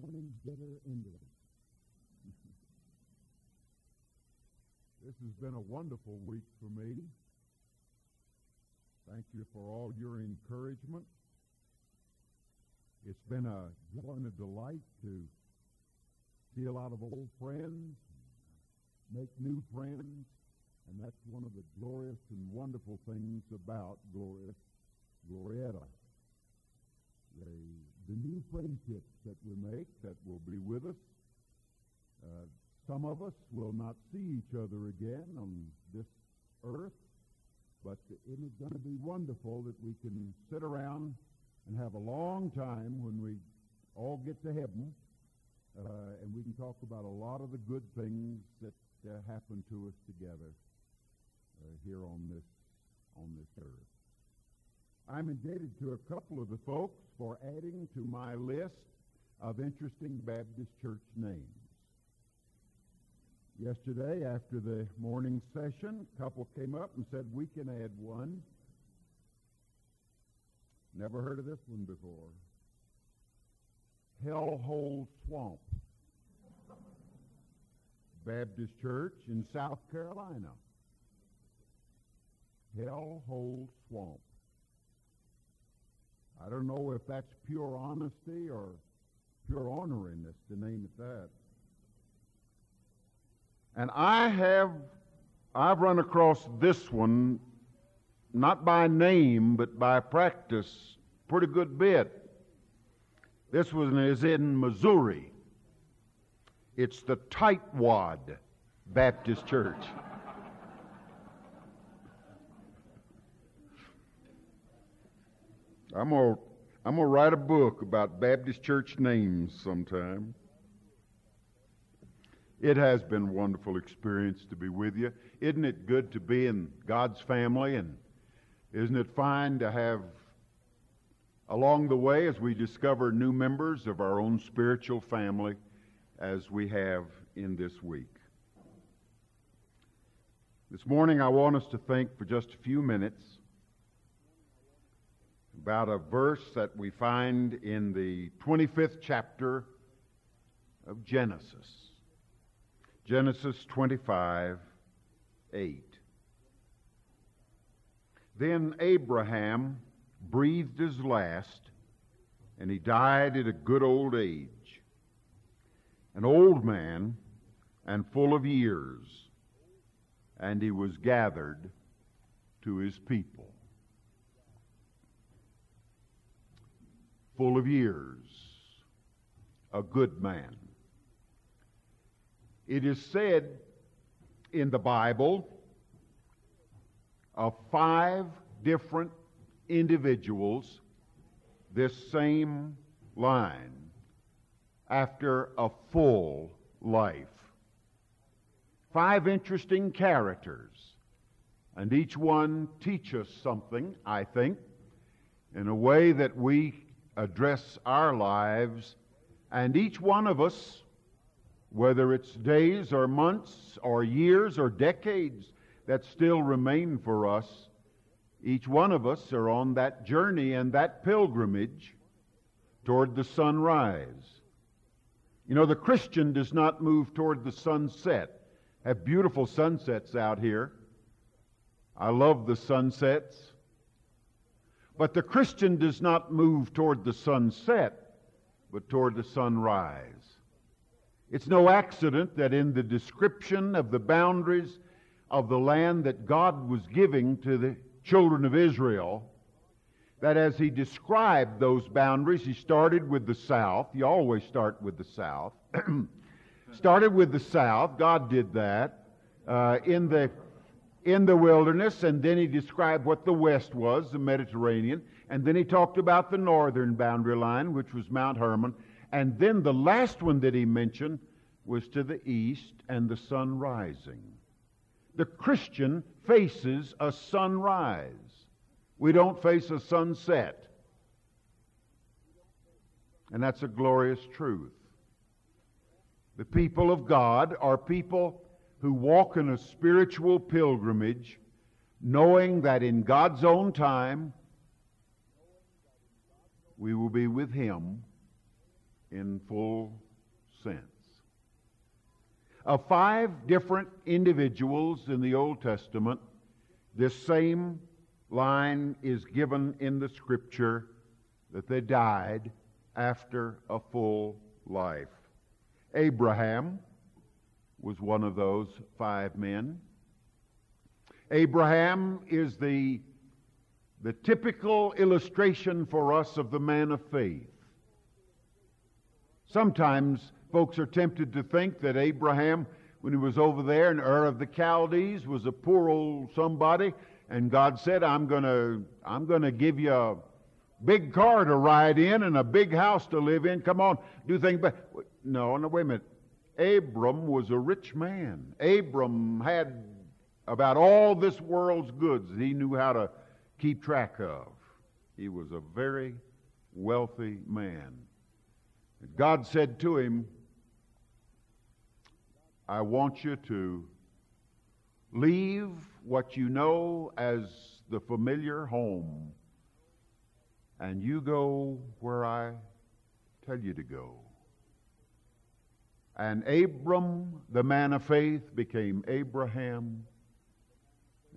morning's bitter ending. this has been a wonderful week for me. Thank you for all your encouragement. It's been a joy and a delight to see a lot of old friends, make new friends, and that's one of the glorious and wonderful things about Gloria, Glorieta. The, the new friendships that we make that will be with us. Uh, some of us will not see each other again on this earth, but it is going to be wonderful that we can sit around and have a long time when we all get to heaven, uh, and we can talk about a lot of the good things that uh, happen to us together uh, here on this on this earth. I'm indebted to a couple of the folks for adding to my list of interesting Baptist church names. Yesterday, after the morning session, a couple came up and said, we can add one. Never heard of this one before. Hellhole Swamp Baptist Church in South Carolina. Hellhole Swamp. I don't know if that's pure honesty or pure honoriness to name it that. And I have, I've run across this one, not by name, but by practice, pretty good bit. This one is in Missouri. It's the Tightwad Baptist Church. I'm going to I'm going to write a book about Baptist church names sometime. It has been a wonderful experience to be with you. Isn't it good to be in God's family? And isn't it fine to have, along the way, as we discover new members of our own spiritual family, as we have in this week? This morning, I want us to think for just a few minutes about a verse that we find in the 25th chapter of Genesis. Genesis 25, 8. Then Abraham breathed his last, and he died at a good old age, an old man and full of years, and he was gathered to his people. Full of years, a good man. It is said in the Bible of five different individuals this same line after a full life. Five interesting characters, and each one teaches something, I think, in a way that we address our lives, and each one of us, whether it's days or months or years or decades that still remain for us, each one of us are on that journey and that pilgrimage toward the sunrise. You know, the Christian does not move toward the sunset. Have beautiful sunsets out here. I love the sunsets. But the Christian does not move toward the sunset, but toward the sunrise. It's no accident that in the description of the boundaries of the land that God was giving to the children of Israel, that as he described those boundaries, he started with the south. You always start with the south. started with the south. God did that. Uh, in the in the wilderness, and then he described what the west was, the Mediterranean, and then he talked about the northern boundary line, which was Mount Hermon, and then the last one that he mentioned was to the east and the sun rising. The Christian faces a sunrise. We don't face a sunset. And that's a glorious truth. The people of God are people who walk in a spiritual pilgrimage, knowing that in God's own time we will be with Him in full sense. Of five different individuals in the Old Testament, this same line is given in the Scripture that they died after a full life. Abraham was one of those five men. Abraham is the, the typical illustration for us of the man of faith. Sometimes folks are tempted to think that Abraham, when he was over there in Ur of the Chaldees, was a poor old somebody, and God said, I'm going to I'm going to give you a big car to ride in and a big house to live in. Come on, do things. But no, no, wait a minute. Abram was a rich man. Abram had about all this world's goods that he knew how to keep track of. He was a very wealthy man. God said to him, I want you to leave what you know as the familiar home and you go where I tell you to go. And Abram, the man of faith, became Abraham,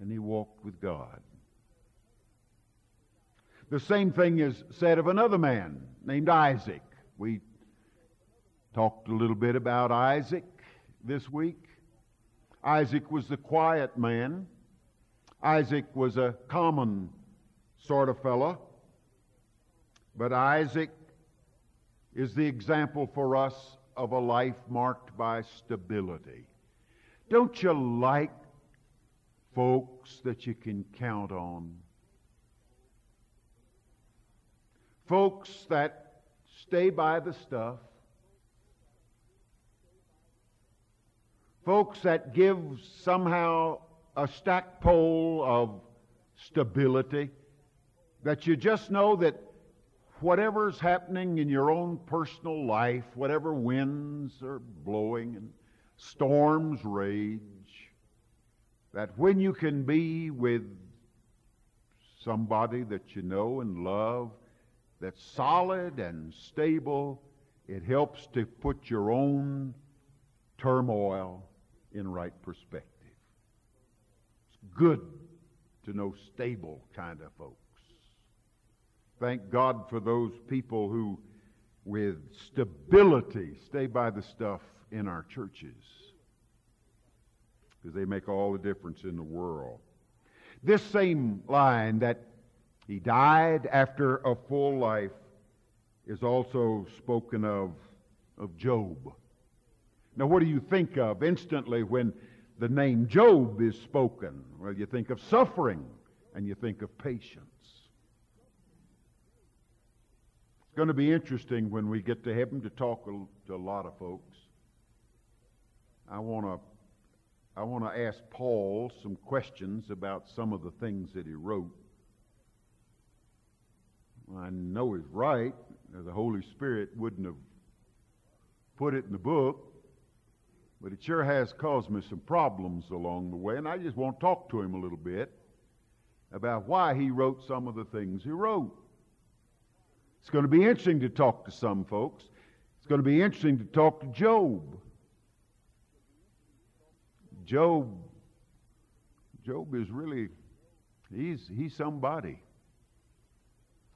and he walked with God. The same thing is said of another man named Isaac. We talked a little bit about Isaac this week. Isaac was the quiet man. Isaac was a common sort of fellow. But Isaac is the example for us of a life marked by stability. Don't you like folks that you can count on? Folks that stay by the stuff. Folks that give somehow a stackpole of stability. That you just know that whatever's happening in your own personal life, whatever winds are blowing and storms rage, that when you can be with somebody that you know and love, that's solid and stable, it helps to put your own turmoil in right perspective. It's good to know stable kind of folks. Thank God for those people who, with stability, stay by the stuff in our churches because they make all the difference in the world. This same line that he died after a full life is also spoken of of Job. Now, what do you think of instantly when the name Job is spoken? Well, you think of suffering and you think of patience. It's going to be interesting when we get to heaven to talk to a lot of folks. I want to I want to ask Paul some questions about some of the things that he wrote. I know he's right. The Holy Spirit wouldn't have put it in the book, but it sure has caused me some problems along the way, and I just want to talk to him a little bit about why he wrote some of the things he wrote. It's going to be interesting to talk to some folks. It's going to be interesting to talk to Job. Job, Job is really, he's, he's somebody.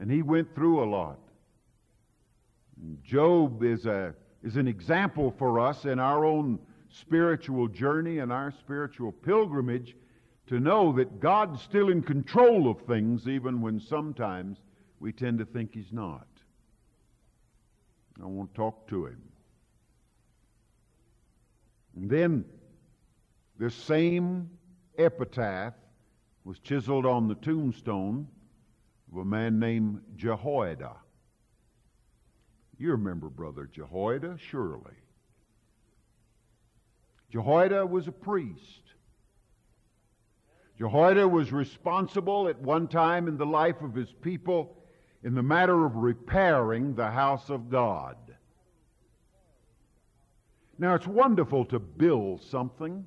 And he went through a lot. Job is, a, is an example for us in our own spiritual journey and our spiritual pilgrimage to know that God's still in control of things, even when sometimes we tend to think he's not. I want to talk to him. And then this same epitaph was chiseled on the tombstone of a man named Jehoiada. You remember Brother Jehoiada, surely. Jehoiada was a priest. Jehoiada was responsible at one time in the life of his people in the matter of repairing the house of God. Now, it's wonderful to build something.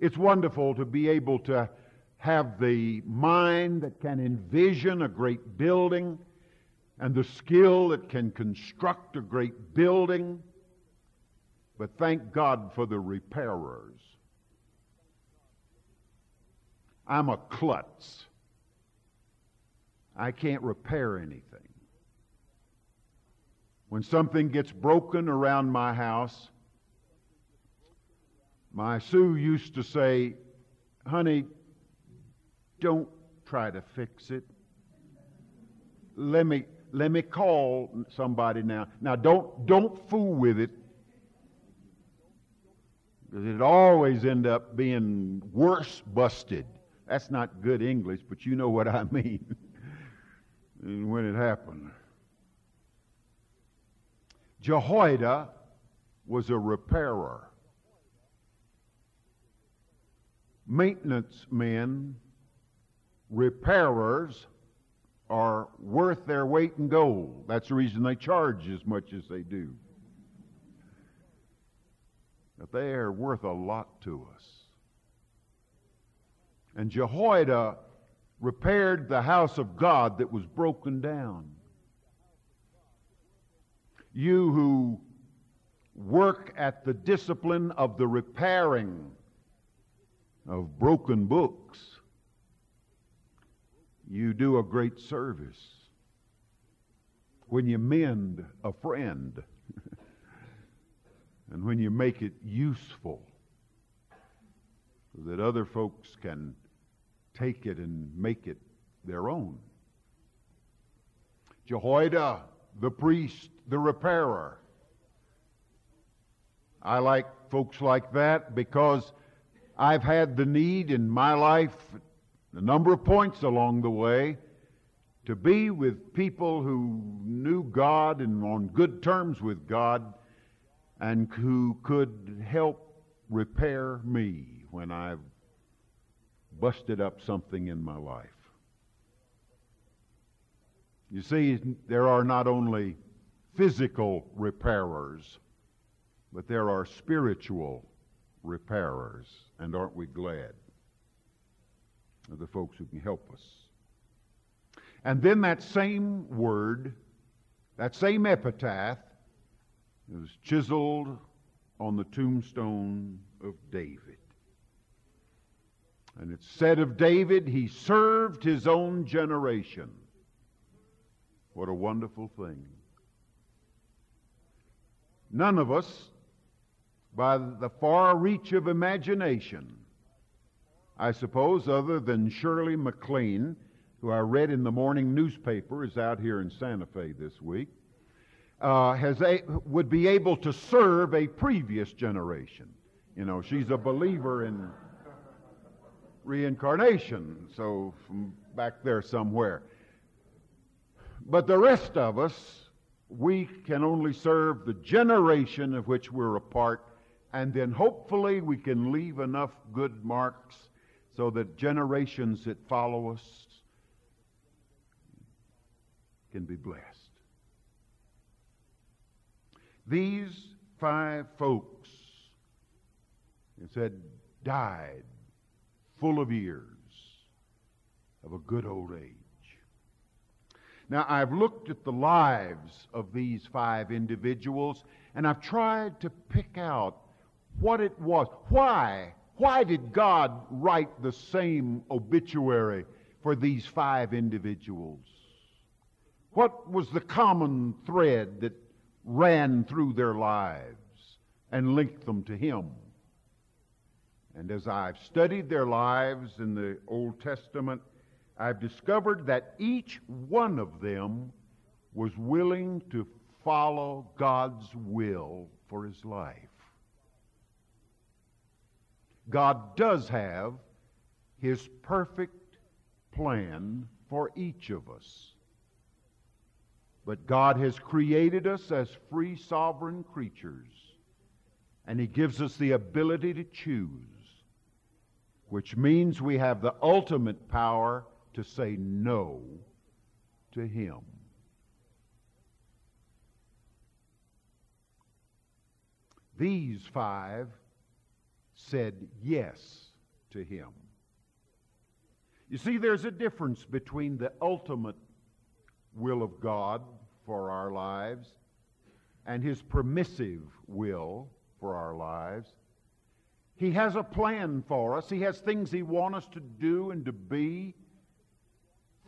It's wonderful to be able to have the mind that can envision a great building and the skill that can construct a great building, but thank God for the repairers. I'm a klutz. I can't repair anything. When something gets broken around my house, my Sue used to say, honey, don't try to fix it. Let me, let me call somebody now. Now don't, don't fool with it. Because it always end up being worse busted. That's not good English, but you know what I mean. And when it happened. Jehoiada was a repairer. Maintenance men, repairers, are worth their weight in gold. That's the reason they charge as much as they do. But they are worth a lot to us. And Jehoiada repaired the house of God that was broken down. You who work at the discipline of the repairing of broken books, you do a great service. When you mend a friend, and when you make it useful, so that other folks can take it and make it their own. Jehoiada, the priest, the repairer. I like folks like that because I've had the need in my life, a number of points along the way, to be with people who knew God and on good terms with God and who could help repair me when I've busted up something in my life. You see, there are not only physical repairers, but there are spiritual repairers. And aren't we glad of the folks who can help us? And then that same word, that same epitaph, is chiseled on the tombstone of David. And it's said of David, he served his own generation. What a wonderful thing. None of us by the far reach of imagination. I suppose, other than Shirley MacLaine, who I read in the morning newspaper, is out here in Santa Fe this week, uh, has a, would be able to serve a previous generation. You know, she's a believer in reincarnation, so from back there somewhere. But the rest of us, we can only serve the generation of which we're a part and then hopefully we can leave enough good marks so that generations that follow us can be blessed. These five folks, it said, died full of years of a good old age. Now, I've looked at the lives of these five individuals, and I've tried to pick out what it was. Why? Why did God write the same obituary for these five individuals? What was the common thread that ran through their lives and linked them to Him? And as I've studied their lives in the Old Testament, I've discovered that each one of them was willing to follow God's will for his life. God does have His perfect plan for each of us. But God has created us as free sovereign creatures, and He gives us the ability to choose, which means we have the ultimate power to say no to Him. These five said yes to him. You see, there's a difference between the ultimate will of God for our lives and His permissive will for our lives. He has a plan for us. He has things He wants us to do and to be,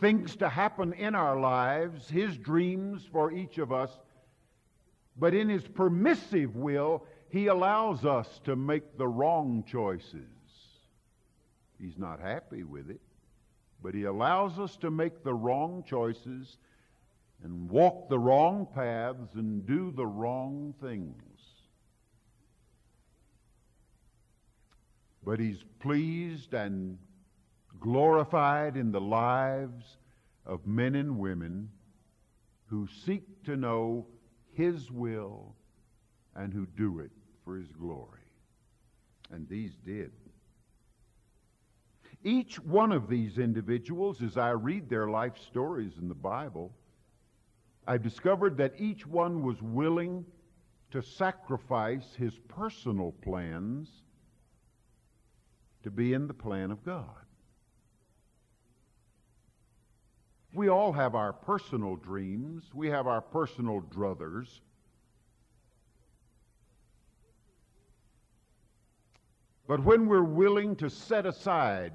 things to happen in our lives, His dreams for each of us. But in His permissive will, He allows us to make the wrong choices. He's not happy with it, but He allows us to make the wrong choices and walk the wrong paths and do the wrong things. But He's pleased and glorified in the lives of men and women who seek to know His will and who do it for His glory. And these did. Each one of these individuals, as I read their life stories in the Bible, I've discovered that each one was willing to sacrifice his personal plans to be in the plan of God. We all have our personal dreams. We have our personal druthers. But when we're willing to set aside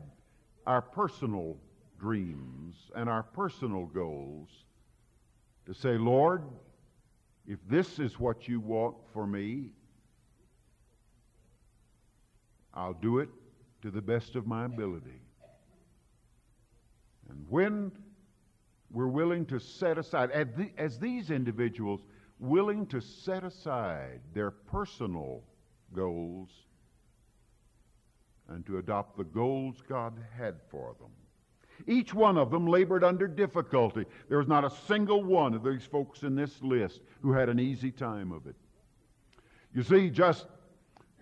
our personal dreams and our personal goals to say, Lord, if this is what you want for me, I'll do it to the best of my ability. And when we're willing to set aside, as, the, as these individuals, willing to set aside their personal goals and to adopt the goals God had for them. Each one of them labored under difficulty. There was not a single one of these folks in this list who had an easy time of it. You see, just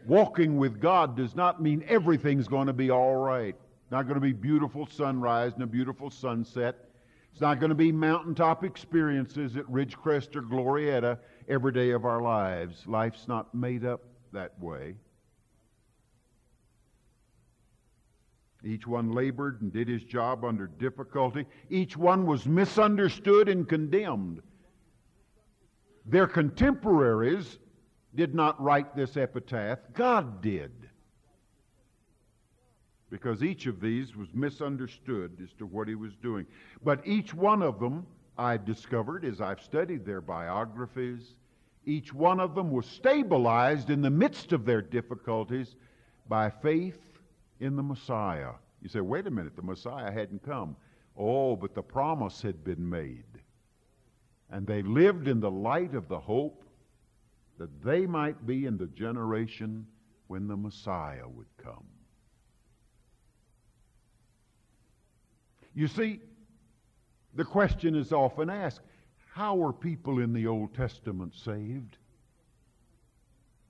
walking with God does not mean everything's going to be all right. Not going to be beautiful sunrise and a beautiful sunset. It's not going to be mountaintop experiences at Ridgecrest or Glorieta every day of our lives. Life's not made up that way. Each one labored and did his job under difficulty. Each one was misunderstood and condemned. Their contemporaries did not write this epitaph, God did. Because each of these was misunderstood as to what he was doing. But each one of them, I discovered as I've studied their biographies, each one of them was stabilized in the midst of their difficulties by faith in the Messiah. You say, wait a minute, the Messiah hadn't come. Oh, but the promise had been made. And they lived in the light of the hope that they might be in the generation when the Messiah would come. You see, the question is often asked how were people in the Old Testament saved?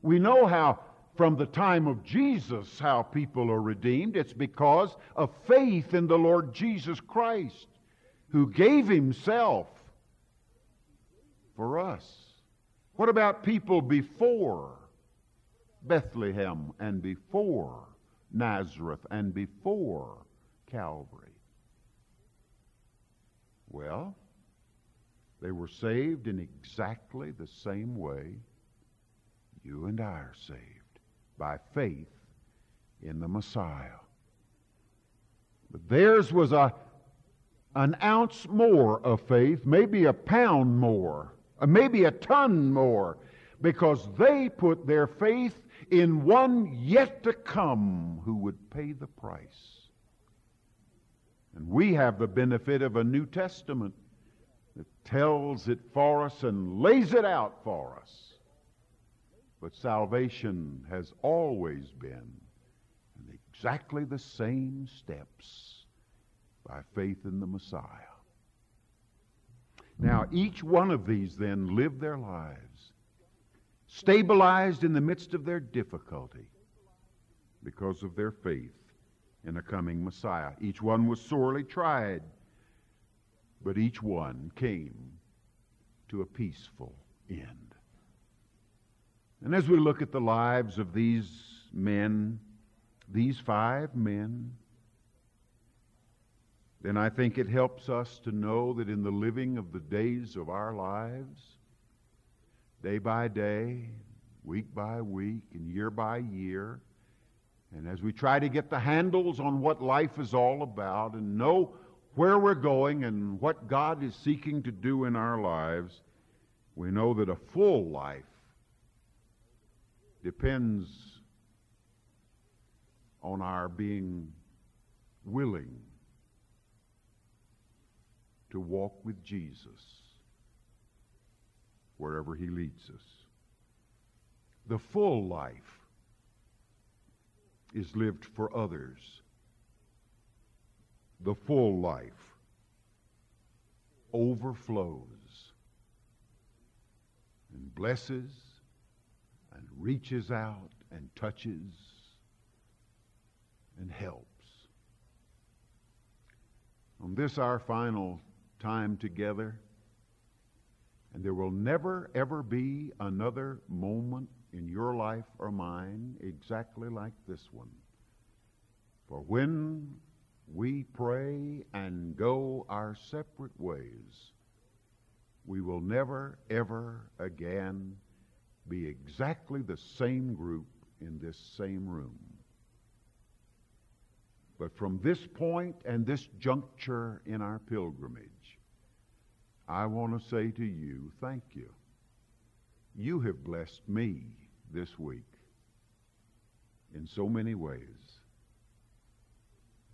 We know how from the time of Jesus how people are redeemed. It's because of faith in the Lord Jesus Christ, who gave himself for us. What about people before Bethlehem and before Nazareth and before Calvary? Well, they were saved in exactly the same way you and I are saved by faith in the Messiah. But theirs was a, an ounce more of faith, maybe a pound more, Uh, maybe a ton more, because they put their faith in one yet to come who would pay the price. And we have the benefit of a New Testament that tells it for us and lays it out for us. But salvation has always been in exactly the same steps by faith in the Messiah. Now, each one of these then lived their lives stabilized in the midst of their difficulty because of their faith in a coming Messiah. Each one was sorely tried, but each one came to a peaceful end. And as we look at the lives of these men, these five men, then I think it helps us to know that in the living of the days of our lives, day by day, week by week, and year by year, and as we try to get the handles on what life is all about and know where we're going and what God is seeking to do in our lives, we know that a full life depends on our being willing to walk with Jesus wherever he leads us. The full life is lived for others. The full life overflows and blesses and reaches out and touches and helps. On this, our final time together, and there will never, ever be another moment in your life or mine exactly like this one. For when we pray and go our separate ways, we will never, ever again be exactly the same group in this same room. But from this point and this juncture in our pilgrimage, I want to say to you, thank you. You have blessed me this week in so many ways.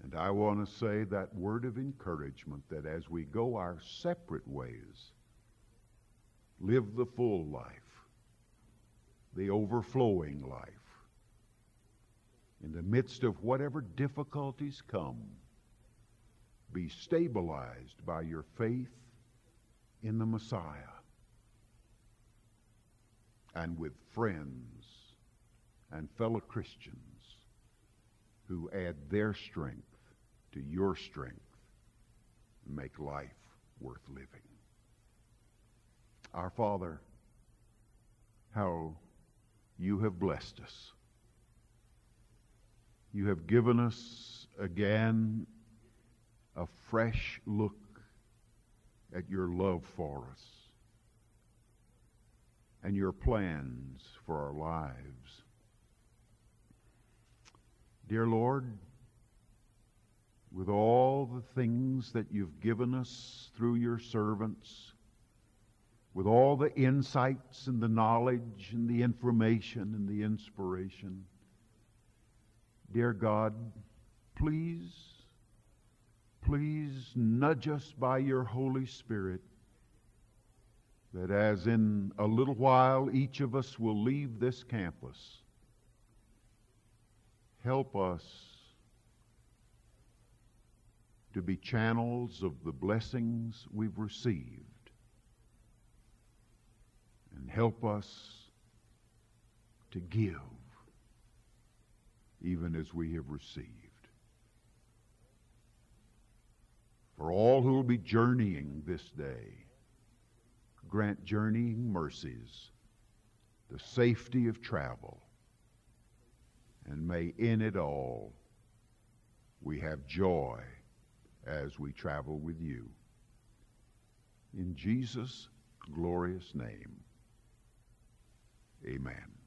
And I want to say that word of encouragement that as we go our separate ways, live the full life, the overflowing life. In the midst of whatever difficulties come, be stabilized by your faith in the Messiah and with friends and fellow Christians who add their strength to your strength and make life worth living. Our Father, how you have blessed us. You have given us again a fresh look at your love for us and your plans for our lives. Dear Lord, with all the things that you've given us through your servants, with all the insights and the knowledge and the information and the inspiration, dear God, please, please nudge us by your Holy Spirit that as in a little while each of us will leave this campus, help us to be channels of the blessings we've received. And help us to give even as we have received. For all who will be journeying this day, grant journeying mercies, the safety of travel, and may in it all we have joy as we travel with you. In Jesus' glorious name, amen.